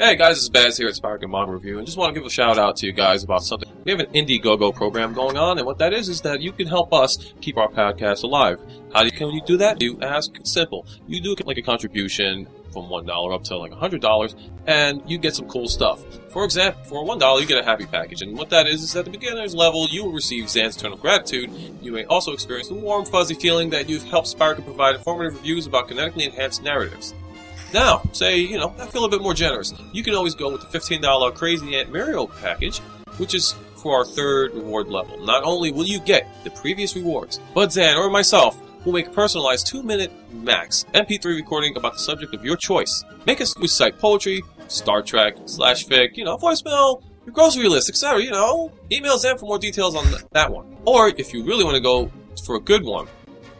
Hey guys, it's Baz here at Spark and Manga Review, and just want to give a shout out to you guys about something. We have an Indiegogo program going on, and what that is is that you can help us keep our podcast alive. How do you, can you do that? You ask simple. You do like a contribution from one dollar up to like a hundred dollars, and you get some cool stuff. For example, for one dollar, you get a happy package, and what that is is at the beginner's level, you will receive Zan's eternal gratitude. You may also experience the warm, fuzzy feeling that you've helped Spark and provide informative reviews about kinetically enhanced narratives. Now, say, you know, I feel a bit more generous. You can always go with the $15 Crazy Aunt Mario package, which is for our third reward level. Not only will you get the previous rewards, but Zan or myself will make a personalized 2 minute max MP3 recording about the subject of your choice. Make us recite poetry, Star Trek, slash fic, you know, voicemail, your grocery list, etc. You know, email Zan for more details on that one. Or if you really want to go for a good one,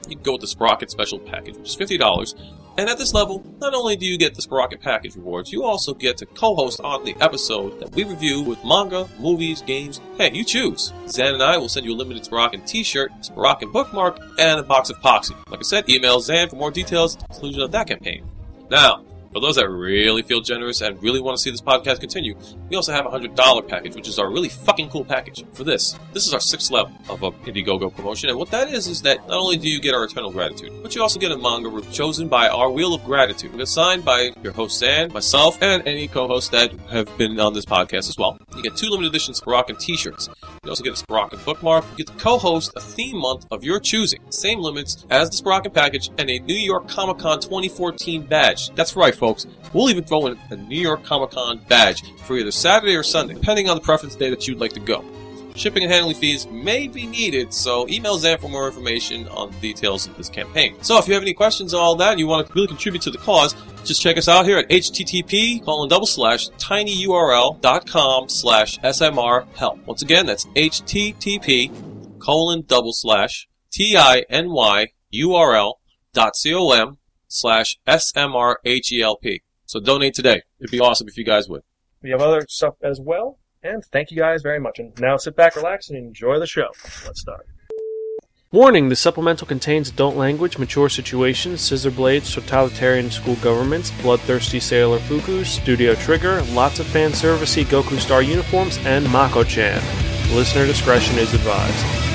you can go with the Sprocket Special Package, which is $50 and at this level, not only do you get the Sprocket package rewards, you also get to co-host on the episode that we review with manga, movies, games. Hey, you choose. Zan and I will send you a limited Sprocket t-shirt, Sprocket bookmark, and a box of Pocky. Like I said, email Zan for more details at the conclusion of that campaign. Now, for those that really feel generous and really want to see this podcast continue, we also have a $100 package, which is our really fucking cool package for this. This is our sixth level of a Indiegogo promotion, and what that is is that not only do you get our eternal gratitude, but you also get a manga chosen by our Wheel of Gratitude. It's signed by your host Zan, myself, and any co-hosts that have been on this podcast as well. You get two limited edition Sprocket t-shirts. You also get a Sprocket bookmark. You get to co-host a theme month of your choosing. Same limits as the Sprocket package, and a New York Comic Con 2014 badge. That's right, folks. We'll even throw in a New York Comic Con badge for either Saturday or Sunday, depending on the preference day that you'd like to go. Shipping and handling fees may be needed, so email Zan for more information on the details of this campaign. So if you have any questions on all that and you want to really contribute to the cause, just check us out here at http colon double slash tinyurl.com slash smr help. Once again, that's http colon double slash t-i-n-y-u-r-l dot c-o-m slash S-M-R-H-E-L-P. So donate today. It'd be awesome if you guys would. We have other stuff as well. And thank you guys very much. And now sit back, relax, and enjoy the show. Let's start. Warning: The supplemental contains adult language, mature situations, scissor blades, totalitarian school governments, bloodthirsty sailor fuku, studio trigger, lots of fan servicey Goku Star uniforms, and Mako-chan. Listener discretion is advised.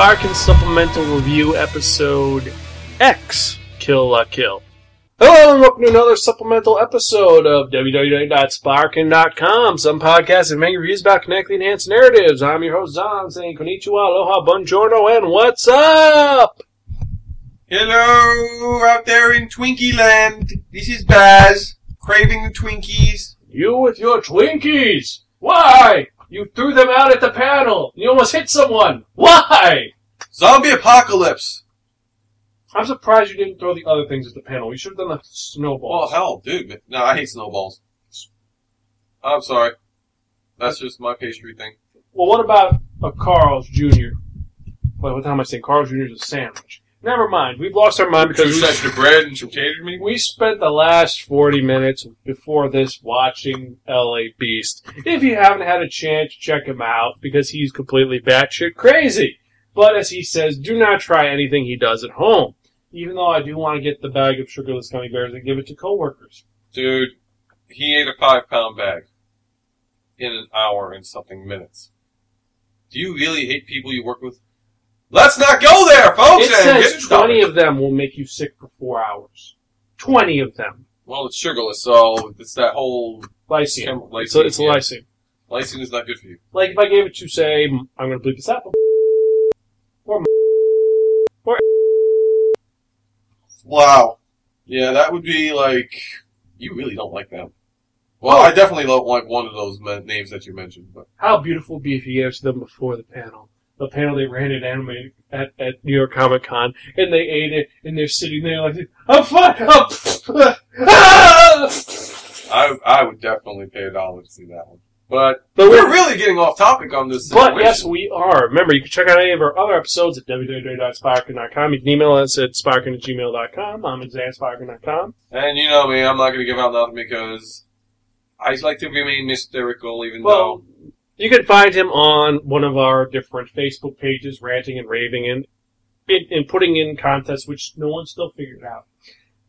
Spark and Supplemental Review Episode X Kill La Kill. Hello and welcome to another supplemental episode of www.sparkin.com. Some podcasts and many reviews about kinetically enhanced narratives. I'm your host, Zon, saying konnichiwa, aloha, buongiorno, and what's up? Hello, out there in Twinkie Land. This is Baz, craving the Twinkies. You with your Twinkies! Why? You threw them out at the panel. You almost hit someone. Why? Zombie apocalypse. I'm surprised you didn't throw the other things at the panel. You should have done the snowball. Oh hell, dude. No, I hate snowballs. I'm sorry. That's just my pastry thing. Well, what about a Carl's Jr.? Wait, what time am I saying? Carl's Jr. is a sandwich. Never mind. We've lost our mind Two because we, slices of bread and some catered meat. we spent the last 40 minutes before this watching LA Beast. If you haven't had a chance, check him out because he's completely batshit crazy. But as he says, do not try anything he does at home. Even though I do want to get the bag of sugarless gummy bears and give it to coworkers. Dude, he ate a five pound bag in an hour and something minutes. Do you really hate people you work with? Let's not go there, folks! It says 20 of them will make you sick for four hours. 20 of them. Well, it's sugarless, so it's that whole Lyceum. Chem- It's a, it's a yeah. lyceum. lysine is not good for you. Like if I gave it to, say, I'm going to bleep this out, or or Wow. Yeah, that would be like you really don't like them. Well, I definitely don't like one of those names that you mentioned, but how beautiful would be if you gave it to them before the panel. The panel they ran at anime at, at New York Comic Con, and they ate it, and they're sitting there like, I'm fine, I'm ah! I I would definitely pay a dollar to see that one. But But we're we're really getting off topic on this. But yes, we are. Remember, you can check out any of our other episodes at www.spirekin.com. You can email us at spirekin at gmail.com. I'm at zanspirekin.com. And you know me, I'm not going to give out nothing because I like to remain mystical, even Well, though. You can find him on one of our different Facebook pages, ranting and raving and, and, putting in contests, which no one still figured out.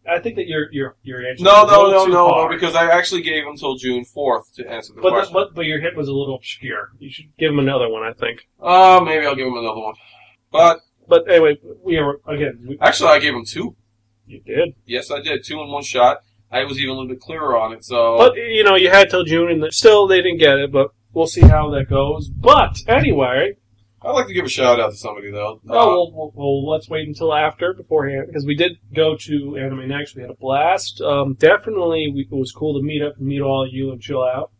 I think that your your your answer No, no, no, no, no, because I actually gave him until June 4th to answer the but, the, question. but but your hit was a little obscure. You should give him another one, I think. uh, maybe I'll give him another one. But But anyway, we are again. We, actually, I gave him two. you did, Yes, I did. Two in one shot. I was even a little bit clearer on it, so. but you know you had till June, and still they didn't get it. But we'll see how that goes. But anyway, I'd like to give a shout out to somebody, though. Uh, Oh, well, well, well, let's wait until after beforehand because we did go to Anime Next. We had a blast. Um, definitely, we, it was cool to meet up and meet all of you and chill out.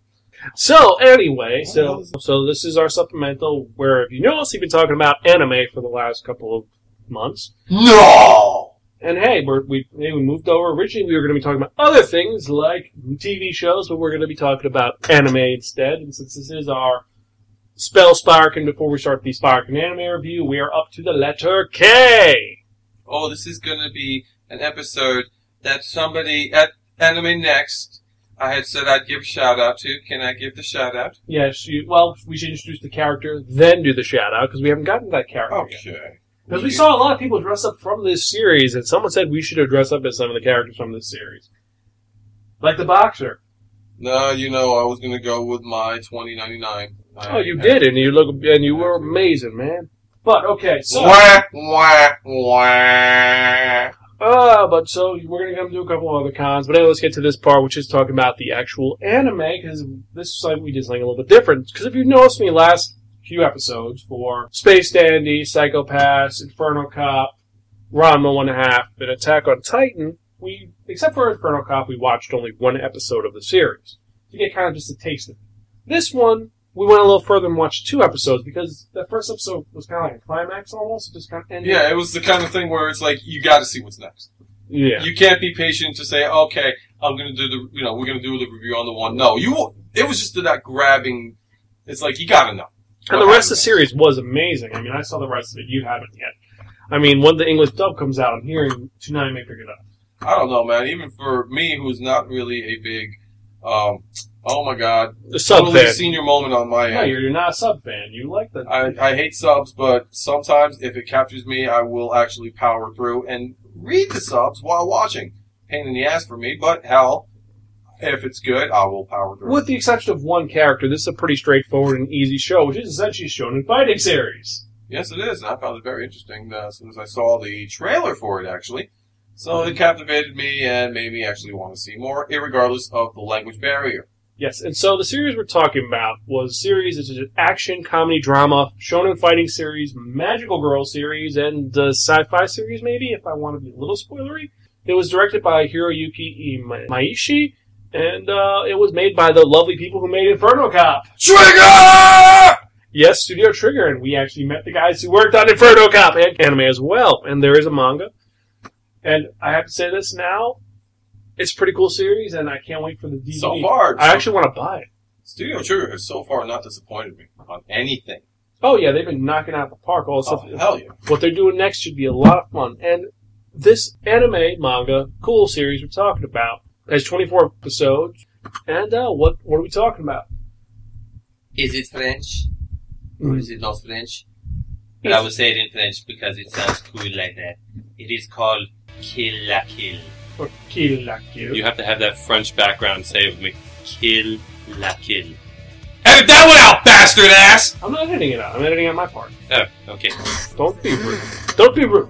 So anyway, so so this is our supplemental. Where if you notice, we've been talking about anime for the last couple of months. no! And hey, we're, we hey, we moved over. Originally, we were going to be talking about other things like TV shows, but we're going to be talking about anime instead. And since this is our spell Sparkin before we start the Sparkin anime review, we are up to the letter K. Oh, this is gonna be an episode that somebody at Anime Next I had said I'd give a shout out to. Can I give the shout out? Yes, you, well, we should introduce the character, then do the shout out because we haven't gotten that character yet. Because we saw a lot of people dress up from this series, and someone said we should have dressed up as some of the characters from this series, like the boxer. No, you know, I was gonna go with my twenty ninety nine. Oh, you did, and you look, and you were amazing, man. But okay, so Wah, wah, wah. uh, but so we're gonna come to a couple of other cons. But anyway, let's get to this part, which is talking about the actual anime, because this side we did something a little bit different. Because if you noticed me last few episodes for Space Dandy, Psycho-Pass, Inferno Cop, Ranma One and a Half, and Attack on Titan, we except for Inferno Cop, we watched only one episode of the series to get kind of just a taste of it. This one. We went a little further and watched two episodes because the first episode was kind of like a climax almost. It just kind of ended. Yeah, it was the kind of thing where it's like you got to see what's next. Yeah. You can't be patient to say, okay, I'm gonna do the, you know, we're gonna do the review on the one. No, you. It was just that grabbing. It's like you gotta know. And what the rest of the series was amazing. I mean, I saw the rest of it. You haven't yet. I mean, when the English dub comes out, I'm hearing Toonami may pick it up. I don't know, man. Even for me, who's not really a big, um, oh my god, The sub totally fan. senior moment on my No, end. you're not a sub fan. You like the. I, I hate subs, but sometimes if it captures me, I will actually power through and read the subs while watching. Pain in the ass for me, but hell, if it's good, I will power through. with the exception of one character, this is a pretty straightforward and easy show, which is essentially a shonen fighting series. Yes, it is, and I found it very interesting uh, as soon as I saw the trailer for it, actually. So it captivated me and made me actually want to see more, irregardless of the language barrier. Yes, and so the series we're talking about was a series. It's an action, comedy, drama, shonen fighting series, magical girl series, and uh, sci-fi series. Maybe if I want to be a little spoilery, it was directed by Hiroyuki Imaishi, and uh, it was made by the lovely people who made Inferno Cop. Trigger! Yes, Studio Trigger, and we actually met the guys who worked on Inferno Cop and anime as well. And there is a manga, and I have to say this now. It's a pretty cool series, and I can't wait for the DVD. So far, I actually want to buy it. Studio Trigger has so far not disappointed me on anything. Oh yeah, they've been knocking out the park. All the Oh, stuff. hell yeah. What they're doing next should be a lot of fun. And this anime manga cool series we're talking about has 24 episodes. And uh, what what are we talking about? Is it French? Or is it not French? But I will say it in French because it sounds cool like that. It is called Kill la Kill. or Kill la Kill. You have to have that French background say it with me. Kill la kill. Edit that one out, bastard ass! I'm not editing it out. I'm editing out my part. Oh, okay. Don't be rude. Don't be rude.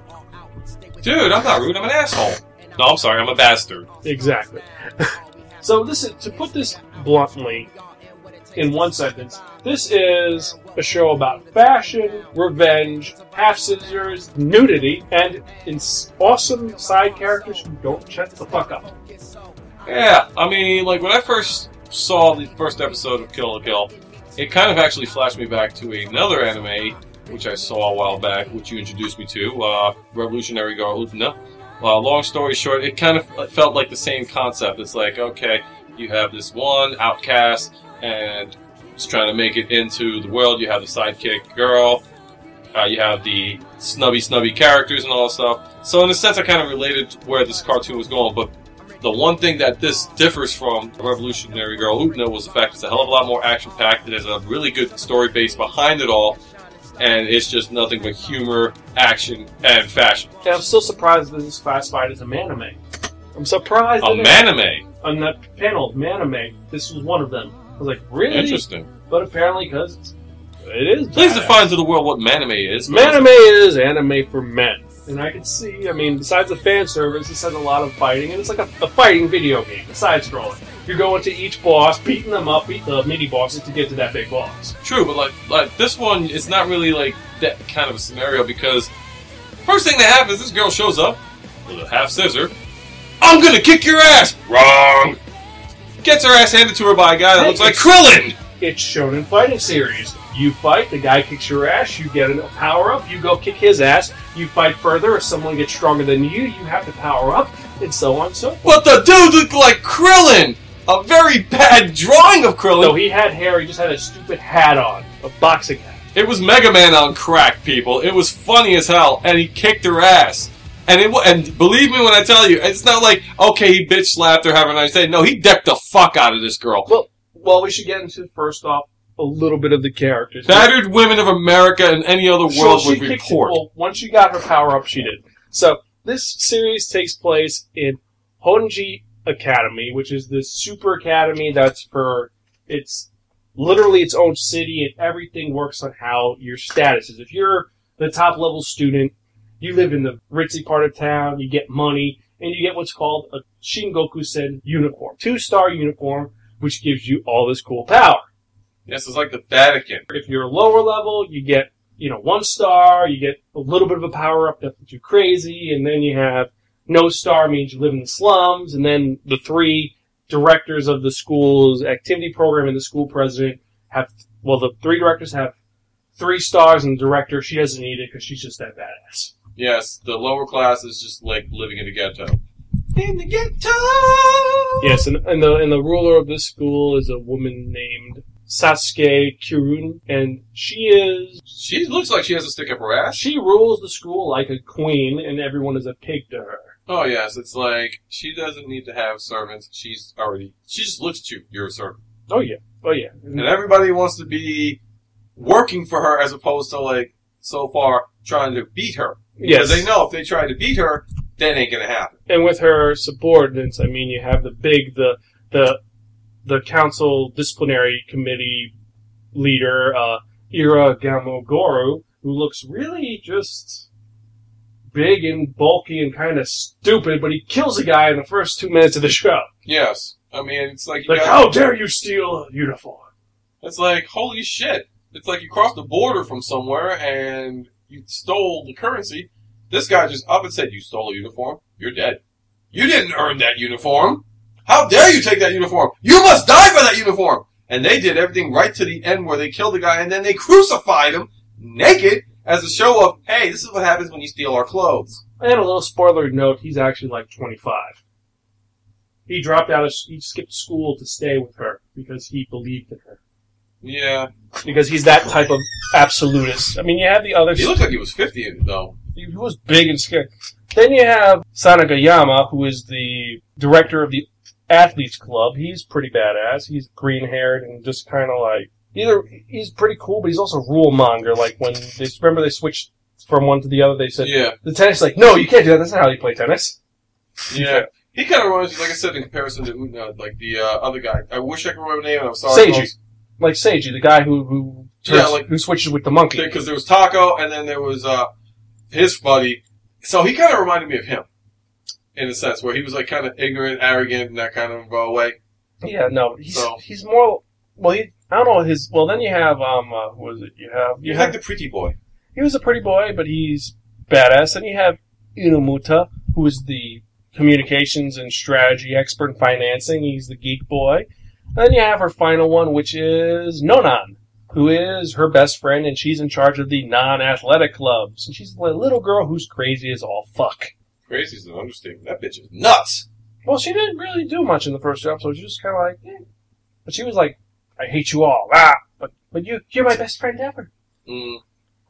Dude, I'm not rude, I'm an asshole. No, I'm sorry, I'm a bastard. Exactly. so this is to put this bluntly in one sentence. This is a show about fashion, revenge, half scissors, nudity, and ins- awesome side characters who don't shut the fuck up. Yeah, I mean, like when I first saw the first episode of Kill la Kill, it kind of actually flashed me back to another anime which I saw a while back, which you introduced me to, uh, Revolutionary Girl Utena. Uh, long story short, it kind of felt like the same concept. It's like, okay, you have this one outcast, and it's trying to make it into the world. You have the sidekick girl. Uh, you have the snubby, snubby characters and all that stuff. So in a sense, I kind of related to where this cartoon was going. But the one thing that this differs from Revolutionary Girl Utena was the fact it's a hell of a lot more action packed. There's a really good story base behind it all, and it's just nothing but humor, action, and fashion. I'm still surprised that this is classified as a manime. I'm surprised A manime. on that panel, manime. This was one of them. I was like, really? Interesting. But apparently, because it is. Please define to the world what manime is. Manime is anime for men. And I can see, I mean, besides the fan service, this has a lot of fighting, and it's like a, a fighting video game, a side scrolling. You're going to each boss, beating them up, beat the mini bosses to get to that big boss. True, but like like this one, it's not really like that kind of a scenario because first thing that happens, this girl shows up with a half scissor. I'm gonna kick your ass. Wrong. Gets her ass handed to her by a guy that looks like Krillin. It's Shonen Fighting Series. You fight, the guy kicks your ass, you get a power up, you go kick his ass, you fight further, if someone gets stronger than you, you have to power up, and so on and so forth. But the dude looked like Krillin. A very bad drawing of Krillin. No, he had hair, he just had a stupid hat on, a boxing hat. It was Mega Man on crack, people. It was funny as hell, and he kicked her ass. And it wa- and believe me when I tell you, it's not like okay, he bitch slapped her, have a nice day. No, he decked the fuck out of this girl. Well, well, we should get into first off a little bit of the characters. Battered women of America and any other world would report. Well, once she got her power up, she did. So this series takes place in Honnouji Academy, which is this super academy that's for it's literally its own city, and everything works on how your status is. If you're the top level student, you live in the ritzy part of town, you get money, and you get what's called a Shingoku-sen uniform, two star uniform, which gives you all this cool power. Yes, it's like the Vatican. If you're a lower level, you get, you know, one star, you get a little bit of a power up that's too crazy, and then you have no star means you live in the slums, and then the three directors of the school's activity program and the school president have, well, the three directors have three stars, and the director, she doesn't need it because she's just that badass. Yes, the lower class is just like living in a ghetto. In the ghetto. Yes, and, and the and the ruler of this school is a woman named Satsuki Kiryuin, and she is She looks like she has a stick up her ass. she rules the school like a queen, and everyone is a pig to her. Oh yes, it's like she doesn't need to have servants. She's already. She just looks at you. You're a servant, Oh yeah, oh yeah. and everybody wants to be working for her as opposed to like so far trying to beat her. Yes. Because they know if they try to beat her, that ain't gonna happen. and with her subordinates, I mean, you have the big the the the council disciplinary committee leader, uh, Ira Gamagoori, who looks really just big and bulky and kind of stupid, but he kills a guy in the first two minutes of the show. Yes, I mean it's like Like, got- how dare you steal a uniform? It's like holy shit! It's like you crossed the border from somewhere and you stole the currency. This guy just up and said, "You stole a uniform. You're dead. You didn't earn that uniform. How dare you take that uniform? You must die for that uniform." And they did everything right to the end where they killed the guy and then they crucified him naked as a show of, "Hey, this is what happens when you steal our clothes." And a little spoiler note, he's actually like 25. He dropped out of, he skipped school to stay with her because he believed in her. Yeah, Because he's that type of absolutist. I mean, you have the other, he looked like he was fifty though. He was big and scary. Then you have Sanageyama, who is the director of the athletes club. He's pretty badass. He's green haired and just kind of like, either, he's pretty cool, but he's also rule monger. Like when they, remember they switched from one to the other, they said, Yeah, the tennis, like, no, you can't do that. That's not how you play tennis. yeah. He kind of reminds me, like I said, in comparison to Utena, like the uh, other guy. I wish I could remember the name. and I'm sorry. Seiji. Like Seiji, the guy who who Yeah, like- who switches with the monkey. Because there was Taco, and then there was uh, his buddy. So he kind of reminded me of him, in a sense, where he was like kind of ignorant, arrogant, in that kind of uh, way. Yeah, no, he's So- he's more. Well, he I don't know his. Well, then you have um, uh, what is it? You have you have like the pretty boy. he was a pretty boy, but he's badass. And you have Inumuta, who is the communications and strategy expert in financing. He's the geek boy. And then you have her final one, which is Nonon, who is her best friend, and she's in charge of the non-athletic clubs. And she's a little girl who's crazy as all fuck. Crazy is an understatement. That bitch is nuts. Well, she didn't really do much in the first episode. She was just kind of like, eh. but she was like, "I hate you all." Ah, but but you you're my best friend ever. Mm.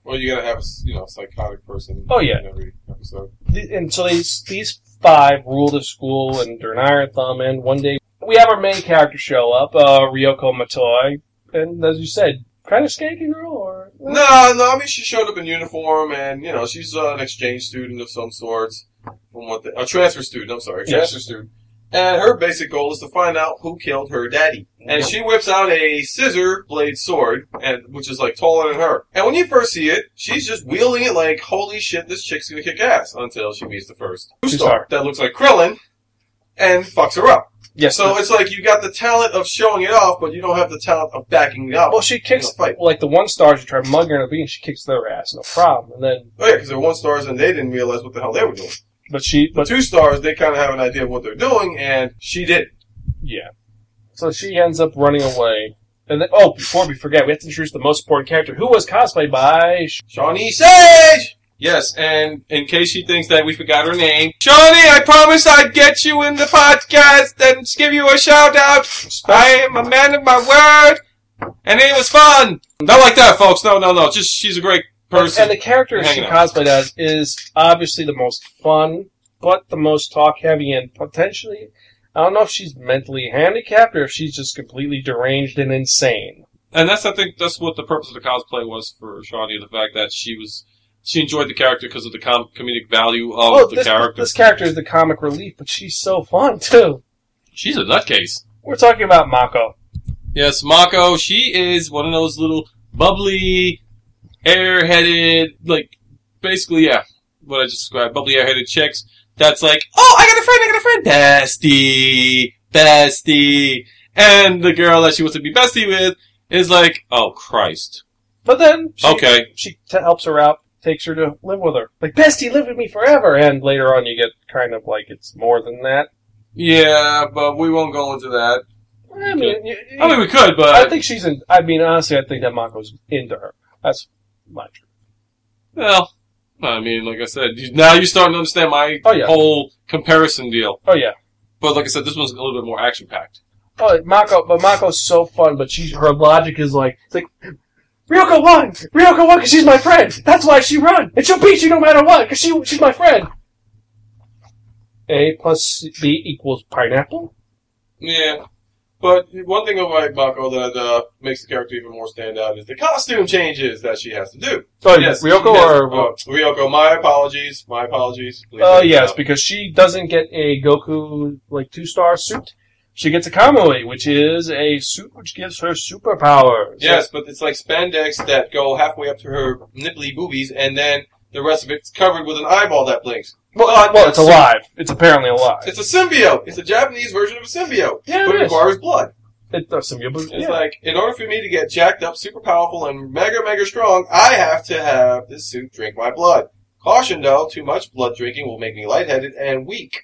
Well, you gotta have a you know psychotic person. Oh, yeah. in every episode. And so these these five rule the school, and they're an iron thumb. And one day we have our main character show up, uh, Ryuko Matoi, and as you said, kind of skanky girl, or No, no. I mean, she showed up in uniform, and you know, she's uh, an exchange student of some sorts. From what the, a transfer student. I'm sorry, a Yes. transfer student. And her basic goal is to find out who killed her daddy. And she whips out a scissor blade sword, and which is like taller than her. And when you first see it, she's just wielding it like, holy shit, this chick's gonna kick ass. Until she meets the first star that looks like Krillin, and fucks her up. Yes. So it's like you got the talent of showing it off, but you don't have the talent of backing it up. well, she kicks fight. like the one stars. You try mugging her beginning, she kicks their ass, no problem. And then, Oh yeah, because they're one stars and they didn't realize what the hell they were doing. but she, The but two stars, they kind of have an idea of what they're doing, and she did. Yeah. So she ends up running away. And then, oh, before we forget, we have to introduce the most important character, who was cosplayed by. Sh- Shawnee Sage. Yes, and in case she thinks that we forgot her name, Shawnee, I promised I'd get you in the podcast and give you a shout out. I am a man of my word, and it was fun. Not like that, folks. No, no, no. Just she's a great person. And the character she out. cosplayed as is obviously the most fun, but the most talk heavy, and potentially, I don't know if she's mentally handicapped or if she's just completely deranged and insane. And that's, I think, that's what the purpose of the cosplay was for Shawnee. The fact that she was, she enjoyed the character because of the com- comedic value of oh, the this, character. this character is the comic relief, but she's so fun too. She's a nutcase. We're talking about Mako. Yes, Mako, she is one of those little bubbly, airheaded, like, basically, yeah, what I just described, bubbly, airheaded chicks. That's like, oh, I got a friend, I got a friend, bestie, bestie. And the girl that she wants to be bestie with is like, oh, Christ. But then she, Okay. she t- helps her out, takes her to live with her. Like, bestie, live with me forever. And later on, you get kind of like it's more than that. Yeah, but we won't go into that. I mean, you- I mean, we could, but I think she's in. I mean, honestly, I think that Mako's into her. That's my truth. well, I mean, like I said, you- now you're starting to understand my Oh, yeah. whole comparison deal. Oh yeah. But like I said, this one's a little bit more action packed. Oh, Mako, but Mako's so fun. But she, her logic is like, it's like, Ryuko won. Ryuko won because she's my friend. That's why she run, and she'll beat you no matter what because she, she's my friend. A plus B equals pineapple. Yeah. But one thing about Mako that uh, makes the character even more stand out is the costume changes that she has to do. Oh, yes, Ryoko she has- or uh, Ryoko. My apologies. My apologies. Oh take it yes, because she doesn't get a Goku like two star suit. She gets a Kamui, which is a suit which gives her superpowers. Yes, but it's like spandex that go halfway up to her nipply boobies, and then the rest of it's covered with an eyeball that blinks. Well, But well, it's alive. It's apparently alive. It's a symbiote. It's a Japanese version of a symbiote, Yeah, but it requires blood. It some It's like, in order for me to get jacked up, super powerful, and mega, mega strong, I have to have this suit drink my blood. Caution though, too much blood drinking will make me lightheaded and weak.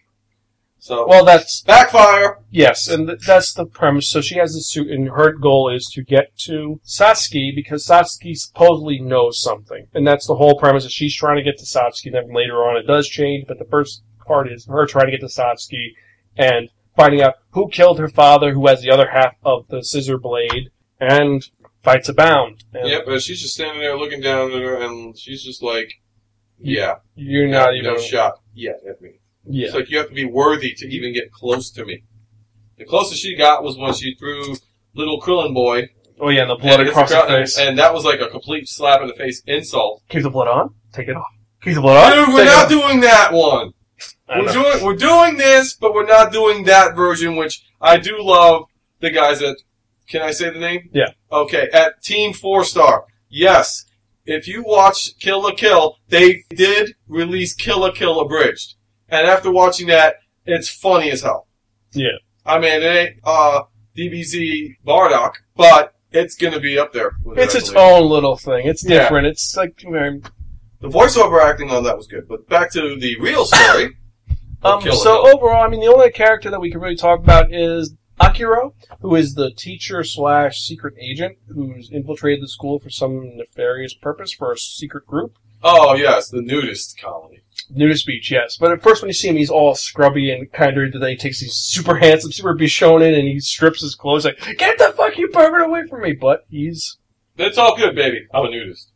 So, well, that's backfire! yes, and th- that's the premise. So she has a suit, and her goal is to get to Satsuki because Satsuki supposedly knows something, and that's the whole premise. Is she's trying to get to Satsuki. Then later on, it does change, but the first part is her trying to get to Satsuki and finding out who killed her father, who has the other half of the scissor blade, and fights abound. And Yep, but she's just standing there looking down at her, and she's just like, yeah, You're not no even. shot yet at me. Yeah. It's like you have to be worthy to even get close to me. The closest she got was when she threw little Krillin boy Oh yeah, and the blood and, across it's her face. and that was like a complete slap in the face insult. Keep the blood on. Take it off. Keep the blood on. Dude, we're not doing that one. We're doing we're doing this, but we're not doing that version, which I do love. The guys at can I say the name? Yeah. Okay, at Team Four Star. Yes, if you watch Kill a Kill, they did release Kill a Kill abridged, and after watching that, it's funny as hell. Yeah. I mean, it ain't uh, DBZ Bardock, but it's gonna be up there. it, It's I its believe. own little thing. It's Yeah. different. It's like very. The voiceover acting on that was good, but back to the real story. Um, so overall, I mean, the only character that we can really talk about is Aikuro, who is the teacher slash secret agent who's infiltrated the school for some nefarious purpose for a secret group. oh yes, the nudist colony. Nudist Beach, yes. But at first, when you see him, he's all scrubby and kind of then he takes these super handsome, super Bishonen and he strips his clothes like, get the fuck you pervert away from me. But he's, It's all good, baby. I'm a nudist.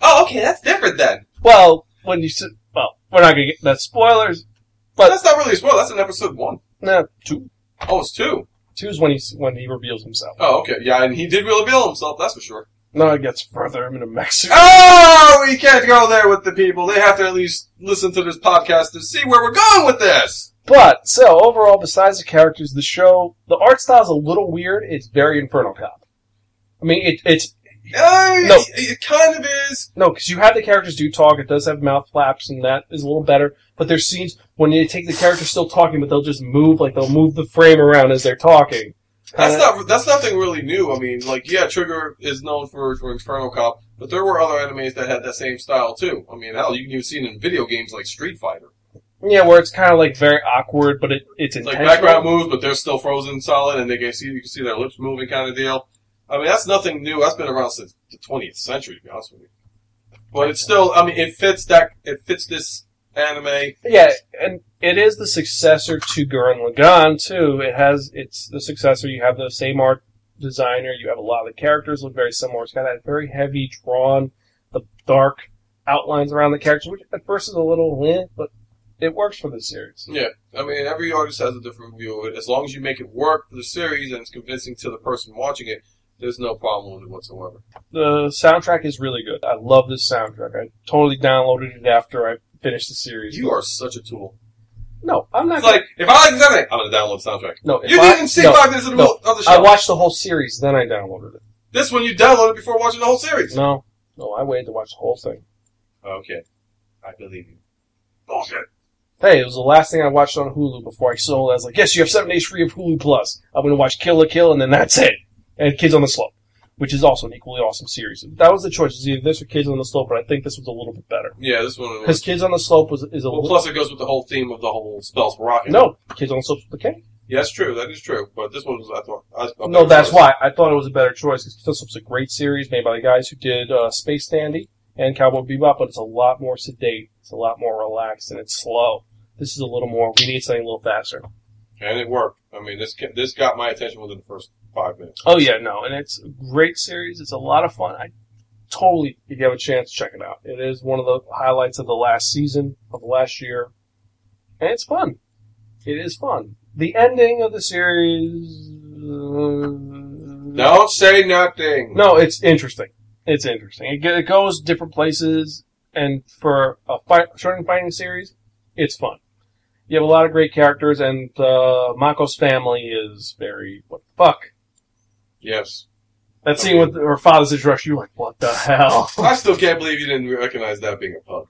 Oh, okay, that's different then. well, when you sit, well, we're not gonna get that spoilers. But that's not really a spoiler. That's in episode one. No, two. Oh, it's two. Two is when he, when he reveals himself. Oh, okay. Yeah, and he did reveal himself, that's for sure. No, it gets further. I'm in a mech suit. Oh, we can't go there with the people. They have to at least listen to this podcast to see where we're going with this. But so overall, besides the characters, the show, the art style is a little weird. It's very Inferno Cop. I mean, it, it's Uh, No. it, it kind of is. no, because you have the characters do talk. It does have mouth flaps, and that is a little better. But there's scenes when they take the characters still talking, but they'll just move like they'll move the frame around as they're talking. That's uh, not. That's nothing really new. I mean, like, yeah, Trigger is known for for Inferno Cop, but there were other animes that had that same style too. I mean, hell, you can even see it in video games like Street Fighter. yeah, where it's kind of like very awkward, but it, it's It's like intentional. background moves, but they're still frozen solid, and they can see you can see their lips moving, kind of deal. I mean, that's nothing new. That's been around since the 20th century, to be honest with you. But it's still. I mean, it fits that. It fits this anime. Yeah, and it is the successor to Gurren Lagann too. It has it's the successor. You have the same art designer. You have a lot of the characters look very similar. It's got that very heavy drawn, the dark outlines around the characters, which at first is a little eh, but it works for the series. Yeah, I mean, every artist has a different view of it. As long as you make it work for the series and it's convincing to the person watching it, there's no problem with it whatsoever. The soundtrack is really good. I love this soundtrack. I totally downloaded it after I finished the series. You are such a tool. no, I'm not. It's like if I like something, I'm gonna download the soundtrack. no, You didn't even see no, five minutes of the, no. of the show. I watched the whole series, then I downloaded it. this one you downloaded before watching the whole series. No, no, I waited to watch the whole thing. Okay, I believe you. Bullshit. Hey, it was the last thing I watched on Hulu before I sold. I was like, yes, you have seven days free of Hulu Plus. I'm going to watch Kill a Kill, and then that's it. And Kids on the Slope, which is also an equally awesome series. That was the choice. Was either this or Kids on the Slope, but I think this was a little bit better. Yeah, this one. Because Kids on the Slope was is a well, little... plus it goes with the whole theme of the whole spells for rocket. No, Kids on the Slope's the K. Yeah, that's true. That is true. But this one was, I thought. I, No, that's choice. why. I thought it was a better choice, because Kids on the Slope's a great series made by the guys who did uh, Space Dandy and Cowboy Bebop, but it's a lot more sedate. It's a lot more relaxed, and it's slow. This is a little more, we need something a little faster. And it worked. I mean, this this got my attention within the first five minutes. Oh yeah, no, and it's a great series. It's a lot of fun. I totally, if you have a chance, check it out. It is one of the highlights of the last season of last year, and it's fun. It is fun. The ending of the series. uh, Don't say nothing. No, it's interesting. It's interesting. It, it goes different places, and for a fight, shonen fighting series, it's fun. You have a lot of great characters, and uh, Mako's family is very what the fuck. Yes. That scene with her father's introduction, you're like, what the hell? I still can't believe you didn't recognize that being a pug.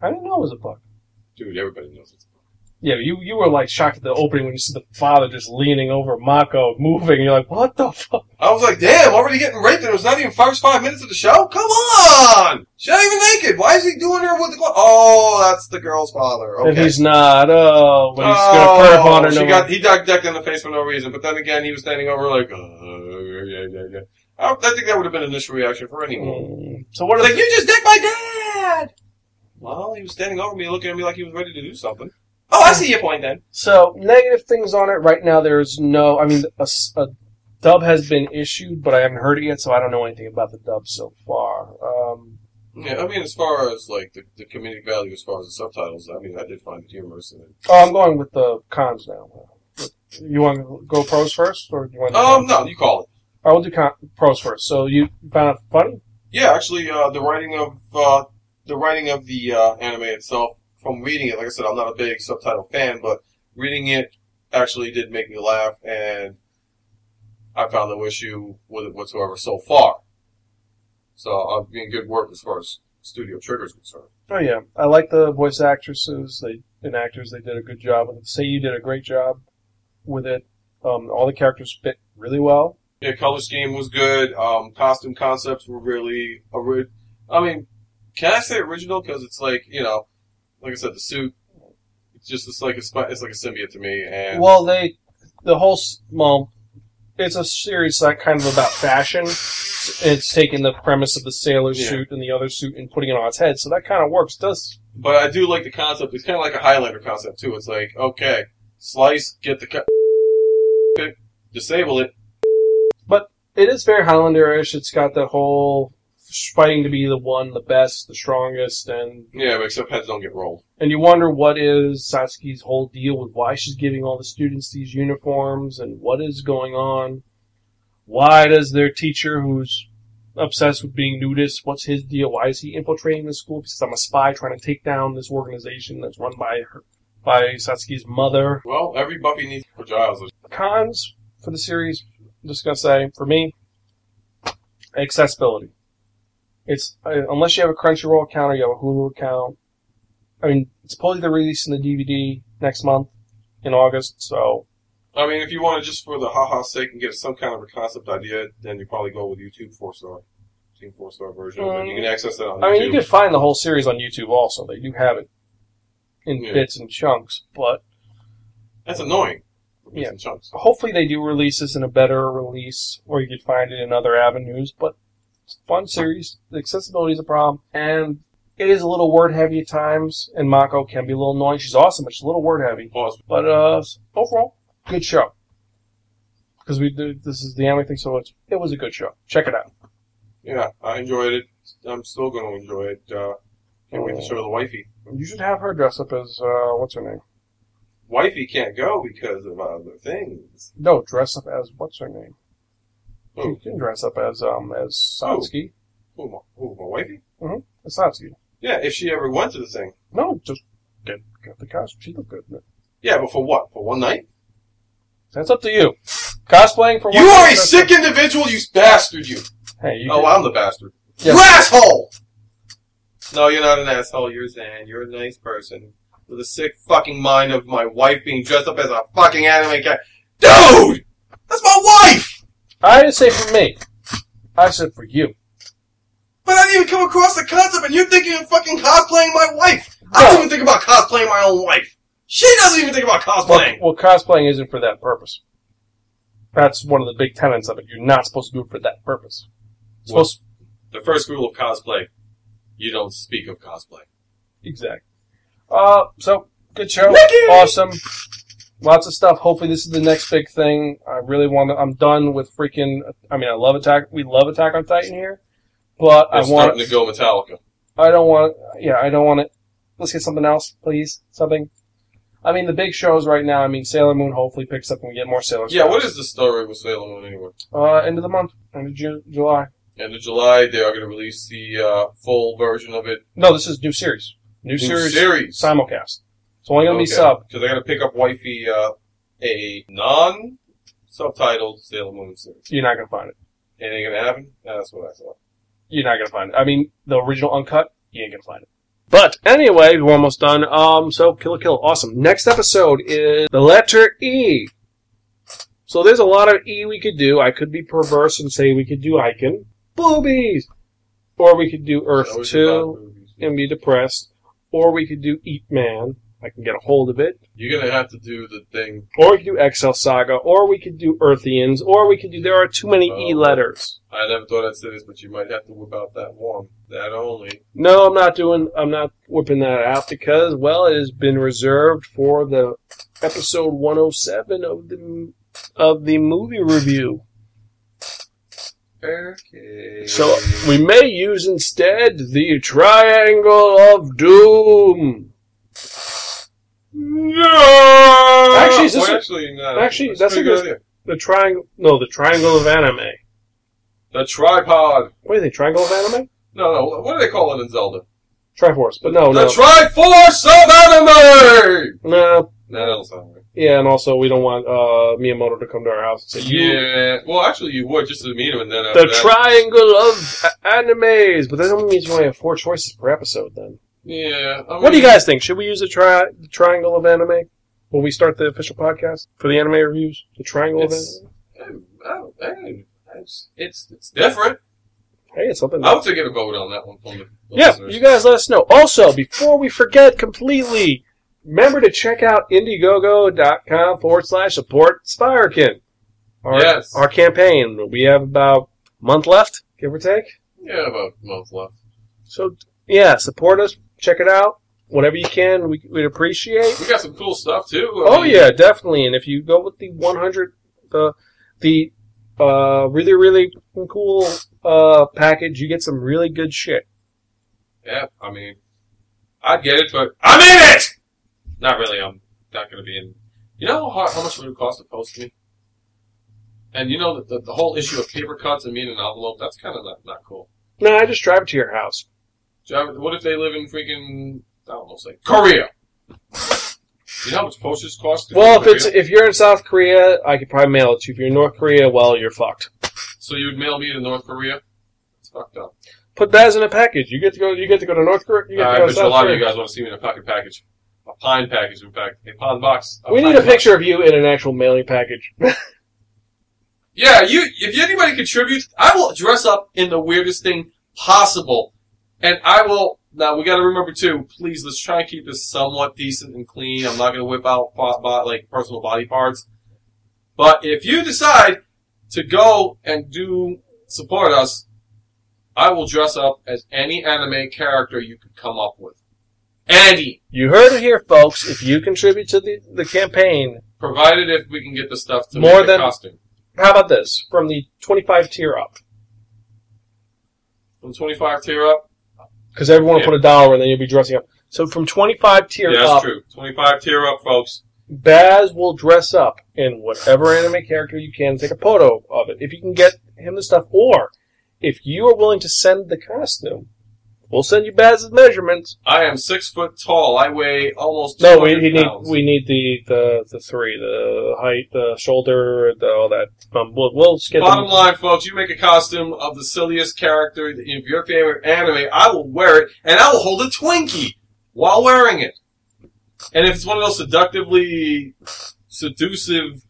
I didn't know it was a bug. Dude, everybody knows it's a pug. Yeah, you you were like shocked at the opening when you see the father just leaning over Mako, moving, and you're like, what the fuck? I was like, damn, already getting raped and it was not even first five minutes of the show? Come on! She's not even naked. Why is he doing her with the glove? Oh, that's the girl's father. Okay. And he's not, oh, but he's oh, gonna perp on her. she no got, he got decked in the face for no reason, but then again, he was standing over like, uh, yeah, yeah, yeah. I, I think that would have been an initial reaction for anyone. Mm, So what like, you just decked my dad! Well, he was standing over me looking at me like he was ready to do something. Oh, I see your point then. So negative things on it right now. There's no. I mean, a dub has been issued, but I haven't heard it yet, so I don't know anything about the dub so far. Um, Yeah, I mean, as far as like the, the comedic value, as far as the subtitles, I mean, I did find it humorous. And oh, I'm going with the cons now. You want to go pros first, or do you want? To um, no, you call it. I will do con- pros first. So you found it funny? Yeah, actually, uh, the writing of uh, the writing of the uh, anime itself from reading it, like I said, I'm not a big subtitle fan, but reading it actually did make me laugh, and I found no issue with it whatsoever so far. So I'm being good work as far as Studio Trigger is concerned. Oh yeah, I like the voice actresses. They and actors. They did a good job. with it. Say you did a great job with it. Um, all the characters fit really well. Yeah, color scheme was good. Um, costume concepts were really, ori- I mean, can I say original? Because it's like you know, like I said, the suit. It's just it's like a it's like a symbiote to me, and Well, they the whole s- well, it's a series that kind of about fashion. It's taking the premise of the sailor Yeah. suit and the other suit and putting it on its head, so that kind of works. Does But I do like the concept. It's kind of like a Highlander concept too. It's like, okay, slice, get the cut, disable it. But it is very Highlander-ish. It's got the whole fighting to be the one, the best, the strongest, and Yeah, but except heads don't get rolled. and you wonder what is Satsuki's whole deal with why she's giving all the students these uniforms and what is going on. Why does their teacher, who's obsessed with being nudist, what's his deal? Why is he infiltrating the school? Because I'm a spy trying to take down this organization that's run by her, by Satsuki's mother. Well, every Buffy needs for Giles. Cons for the series, I'm just gonna say, for me, accessibility. It's uh, unless you have a Crunchyroll account or you have a Hulu account. I mean, it's supposedly they're releasing the DVD next month in August, so I mean, if you want to just for the haha sake and get some kind of a concept idea, then you probably go with YouTube four star, Team four star version. but you can access that on I YouTube. mean, you could find the whole series on YouTube. Also, they do have it in Yeah. bits and chunks, but That's annoying. Yeah. hopefully they do release this in a better release, or you could find it in other avenues. But fun series. The accessibility is a problem, and it is a little word heavy at times. And Mako can be a little annoying. She's awesome, but she's a little word heavy. Pause. But uh, overall, good show. Because we did this is the anime thing, so it's it was a good show. Check it out. Yeah, I enjoyed it. I'm still going to enjoy it. Uh, can't wait to show the wifey. You should have her dress up as uh, what's her name? Wifey can't go because of other things. No, dress up as what's her name? Who? You can dress up as um as Satsuki. Who, my, who, my wifey? As Satsuki. Yeah, if she ever went to the thing. No, just get get the costume. She looked good. in it. Yeah, but for what? For one night? That's up to you. Cosplaying for one You are a sick individual, you bastard, you. Hey, you Oh, I'm the bastard. Yeah. You asshole! No, you're not an asshole. You're Zan. You're a nice person with a sick fucking mind of my wife being dressed up as a fucking anime cat. Dude! That's my wife! I didn't say for me. I said for you. But I didn't even come across the concept and you're thinking of fucking cosplaying my wife! I No. don't even think about cosplaying my own wife! She doesn't even think about cosplaying! well, cosplaying isn't for that purpose. That's one of the big tenets of it. You're not supposed to do it for that purpose. It's What? Supposed The first rule of cosplay. You don't speak of cosplay. exactly. Uh, so good show. Mickey! Awesome. Lots of stuff. Hopefully, this is the next big thing. I really want to. I'm done with freaking. I mean, I love Attack. We love Attack on Titan here, but They're I want. starting to go Metallica. I don't want. Yeah, I don't want it. Let's get something else, please. Something. I mean, the big shows right now. I mean, Sailor Moon hopefully picks up and we get more Sailor. Yeah, what is the story with Sailor Moon anyway? Uh, end of the month, end of Ju- July. End of July, they are going to release the uh, full version of it. No, this is new series. New, series, series. simulcast. It's only gonna be sub. Because they're going to pick up Wifey uh, a non-subtitled Sailor Moon series. You're not gonna find it. It ain't going to happen? That's what I thought. You're not gonna find it. I mean, the original uncut, you ain't gonna find it. But anyway, we're almost done. Um, so Kill la Kill, awesome. Next episode is the letter E. So there's a lot of E we could do. I could be perverse and say we could do Icon. Boobies! Or we could do Earth Always 2 and be depressed. Or we could do Eat Man. I can get a hold of it. You're going to have to do the thing. Or we could do Excel Saga. Or we could do Earthians. Or we could do, there are too many E Oh. letters. I never thought I'd say this, but you might have to whip out that one. That only. No, I'm not doing. I'm not whipping that out because, well, it has been reserved for the episode 107 of the of the movie review. Okay. So we may use instead the Triangle of Doom. No! Actually, is this Well, a- actually, no. actually, that's a pretty good- idea. The triangle. No, the Triangle of Anime. The tripod. What do you think? Triangle of Anime? No, no. What do they call it in Zelda? Triforce, but no, the no, The Triforce of Anime! no. Nah, that don't sound right. Yeah, and also we don't want uh, Miyamoto to come to our house and say Yeah, well, actually, you would just to meet him, and then the that, triangle of a- animes, but that only means you only have four choices per episode. Then, Yeah. I what do you guys think? Should we use the, tri- the triangle of anime when we start the official podcast for the anime reviews? The triangle It's- of I anime. don't- hey, It's, it's, it's different. Hey, it's something. I would take a vote on that one from the, the Yeah, listeners. you guys let us know. Also, before we forget completely, remember to check out Indiegogo.com forward slash support Spirekin. Our, Yes. Our campaign. We have about a month left, give or take. Yeah, about a month left. So, yeah, support us. Check it out. Whatever you can, we, we'd appreciate. We got some cool stuff too. I Oh, mean, yeah, definitely. And if you go with the 100, the, the, uh, really, really cool, uh, package, you get some really good shit. Yeah, I mean, I'd get it, but I'm in it. Not really. I'm not going to be in. You know how, how much it would cost to post me? And you know the, the, the whole issue of paper cuts and me in an envelope. That's kind of not, not cool. No, I just drive it to your house. What if they live in freaking I don't know, say Korea? You know how much postage costs? to Well, if to it's if you're in South Korea, I could probably mail it to you. If you're in North Korea, well, you're fucked. so you would mail me to North Korea? It's fucked up. Put Baz in a package. You get to go. You get to go to North Korea. You get I to uh, go to bet you a South lot of Korea. you guys want to see me in a pocket package, a pine package, in fact, a pine box. we pine need a box. picture of you in an actual mailing package. Yeah, you. If anybody contributes, I will dress up in the weirdest thing possible, and I will. Now we got to remember too. Please, let's try and keep this somewhat decent and clean. I'm not going to whip out like personal body parts. But if you decide to go and do support us, I will dress up as any anime character you could come up with. Andy, you heard it here, folks. If you contribute to the, the campaign, provided if we can get the stuff to More make than- costume. how about this? From the 25 tier up, From 25 tier up. Because everyone will put a dollar and then you'll be dressing up. So from 25 tier Yeah, that's up, true. 25 tier up, folks. Baz will dress up in whatever anime character you can. Take a photo of it if you can get him the stuff, or if you are willing to send the costume, we'll send you Baz's measurements. I am six foot tall. I weigh almost No, we need pounds. we need the, the the three, the height, the shoulder, the, all that. Um, we'll we'll get Bottom them. line, folks, you make a costume of the silliest character of your favorite anime. I will wear it, and I will hold a Twinkie while wearing it. And if it's one of those seductively seductive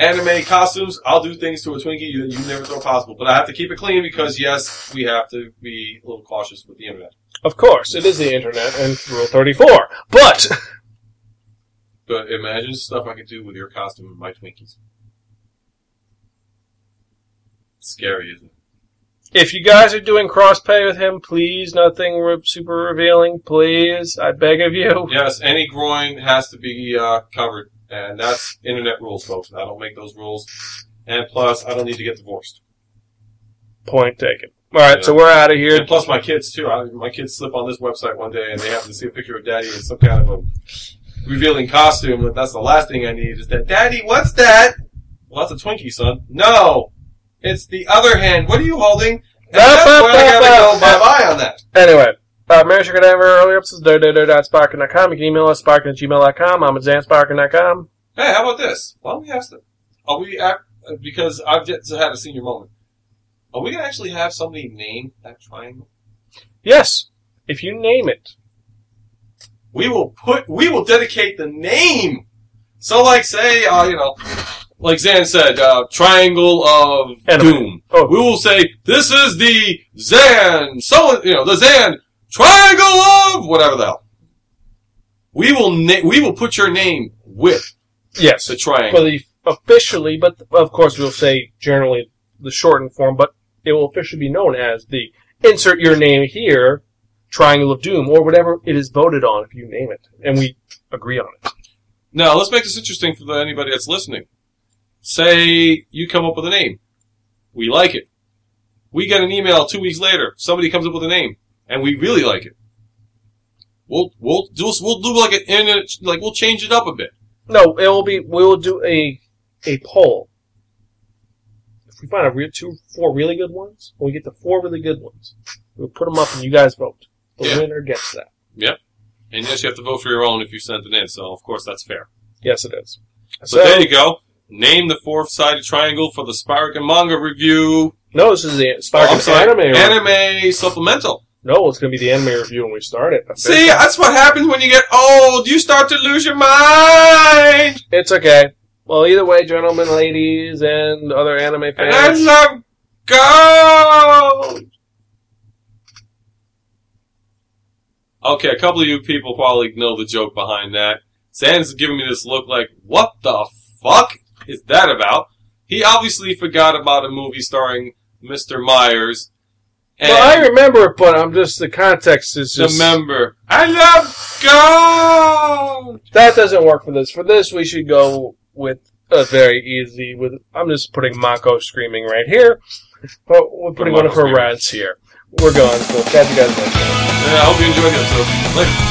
anime costumes, I'll do things to a Twinkie you, you never thought possible. But I have to keep it clean because, yes, we have to be a little cautious with the internet. Of course, it is the internet and Rule Thirty Four. But But imagine stuff I could do with your costume and my Twinkies. Scary, isn't it? if you guys are doing cosplay with him, please nothing re- super revealing. Please, I beg of you. Yes, any groin has to be uh, covered, and that's internet rules, folks. I don't make those rules, and plus, I don't need to get divorced. Point taken. All right, Yeah. so we're out of here. And plus, my kids too. I, my kids slip on this website one day, and they happen to see a picture of Daddy in some kind of a revealing costume. But that's the last thing I need is that, Daddy, what's that? Well, that's a Twinkie, son. No, it's the other hand. What are you holding? And that's where I gotta go bye bye on that. Anyway, uh, Mary Sugar Denver, earlier episodes, www.sparkin.com. You can email us, sparkin at gmail.com. I'm at zansparkin.com. Hey, how about this? Why don't we have some? Are we at, because I've just had a senior moment. Are we gonna actually have somebody name that triangle? Yes, if you name it. We will put, we will dedicate the name. So, like, say, uh, you know, like Zan said, uh, Triangle of Anime. Doom. Oh. We will say, this is the Zan, So you know, the Zan Triangle of whatever the hell. We will na- we will put your name with Yes. the triangle. For the officially, but of course we'll say generally the shortened form, but it will officially be known as the insert your name here, Triangle of Doom, or whatever it is voted on if you name it. And we agree on it. Now, let's make this interesting for the, anybody that's listening. Say you come up with a name. We like it. We get an email two weeks later. Somebody comes up with a name, and we really like it. We'll we'll do we'll do like an in like we'll change it up a bit. No, it will be we will do a a poll. If we find a real two four really good ones, when we get the four really good ones, we'll put them up and you guys vote. The yeah. winner gets that. Yep. And yes, you have to vote for your own if you sent it in. So of course that's fair. Yes, it is. So, there you go. Name the fourth-sided triangle for the Spirac and manga review. No, this is the Spirac oh, and anime. Anime supplemental. No, it's going to be the anime review when we start it. See, that's what happens when you get old. You start to lose your mind. It's okay. Well, either way, gentlemen, ladies, and other anime fans. And I love gold. Okay, a couple of you people probably know the joke behind that. Zan's giving me this look like, what the fuck is that about? He obviously forgot about a movie starring Mr. Myers and well, I remember it, but I'm just the context is just remember. I love gold. That doesn't work for this. For this, we should go with a very easy. With I'm just putting Mako screaming right here, but we're putting one of her rants here. We're going. So catch you guys next time. Yeah, I hope you enjoyed it. So, Later.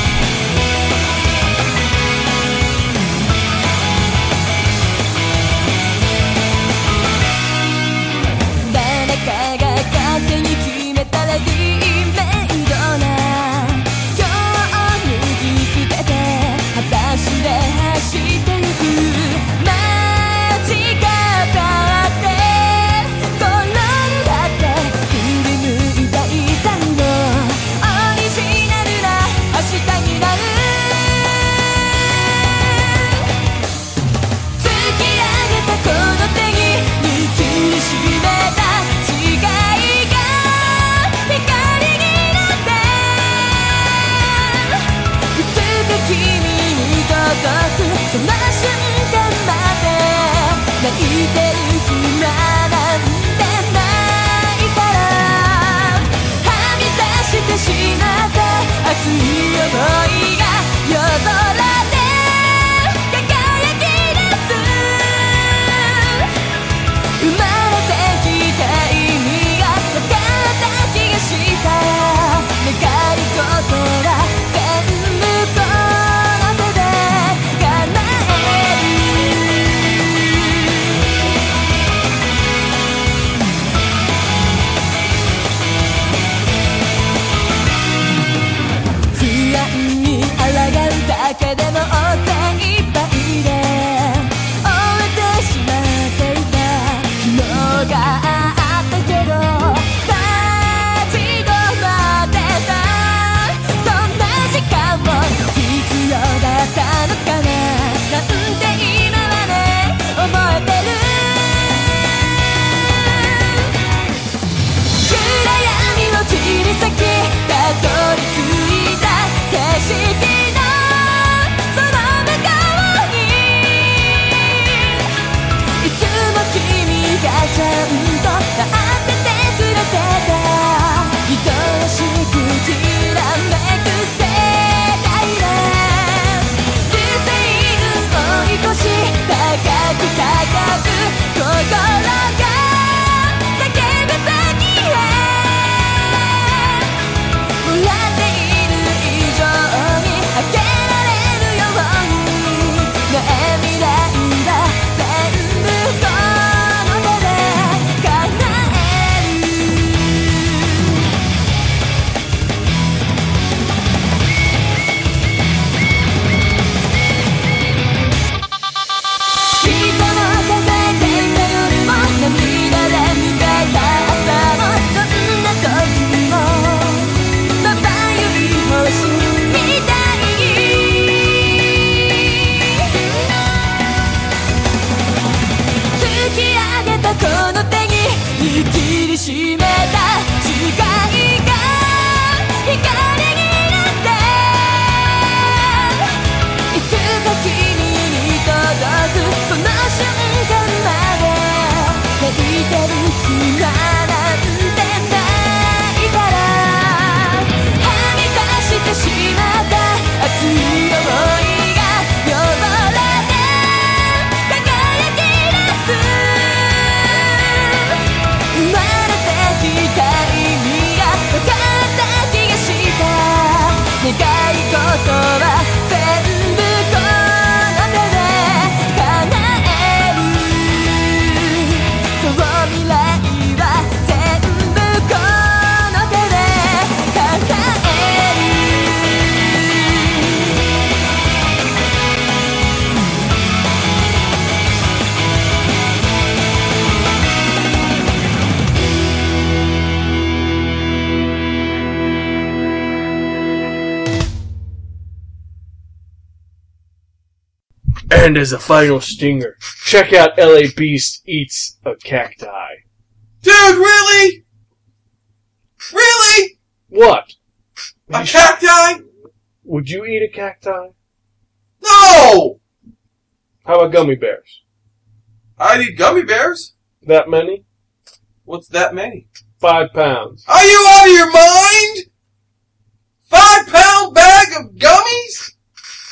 As a final stinger, check out LA Beast eats a cacti. Dude, really? Really? What? A cacti? Would you eat a cacti? No! How about gummy bears? I'd eat gummy bears. That many? What's that many? Five pounds. Are you out of your mind? Five pound bag of gummies?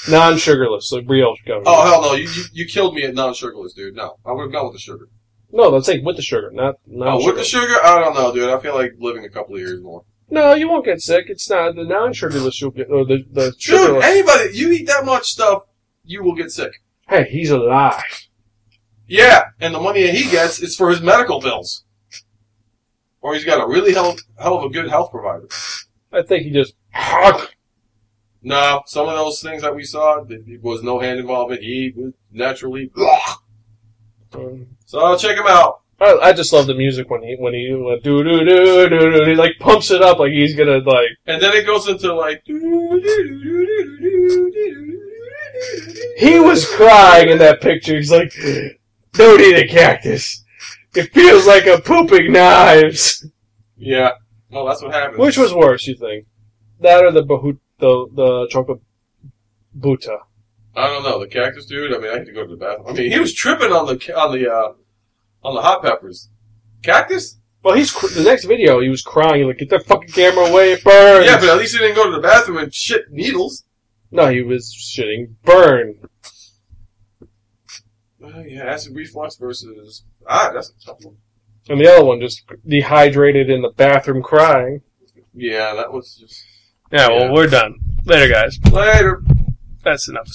Non-sugarless, like real gummy. Oh hell no! You you, you killed me at non-sugarless, dude. No, I would have gone with the sugar. No, let's say with the sugar, not not Oh, with the sugar, I don't know, dude. I feel like living a couple of years more. No, you won't get sick. It's not the non-sugarless. You'll get or the the Dude, sugarless. anybody, you eat that much stuff, you will get sick. Hey, he's alive. Yeah, and the money that he gets is for his medical bills. Or he's got a really hell, hell of a good health provider. I think he just. No, some of those things that we saw, there was no hand involvement. He was naturally. Um, So I'll check him out. I, I just love the music when he when he uh, do do do do do. He like pumps it up like he's gonna like. And then it goes into like. He was crying in that picture. He's like, "Don't eat a cactus. It feels like a pooping knives." Yeah. Well, that's what happens. Which was worse, you think? That or the bhut the the chocolate buta? I don't know. The cactus dude. I mean, I had to go to the bathroom. I mean, he was tripping on the on the uh, on the hot peppers. Cactus? Well, he's cr- the next video. He was crying. Like, get that fucking camera away! It burns. Yeah, but at least he didn't go to the bathroom and shit needles. no, he was shitting burn. Uh, yeah, acid reflux versus ah, that's a tough one. And the other one just dehydrated in the bathroom crying. Yeah, that was just Yeah. well, we're done. Later, guys. later. That's enough.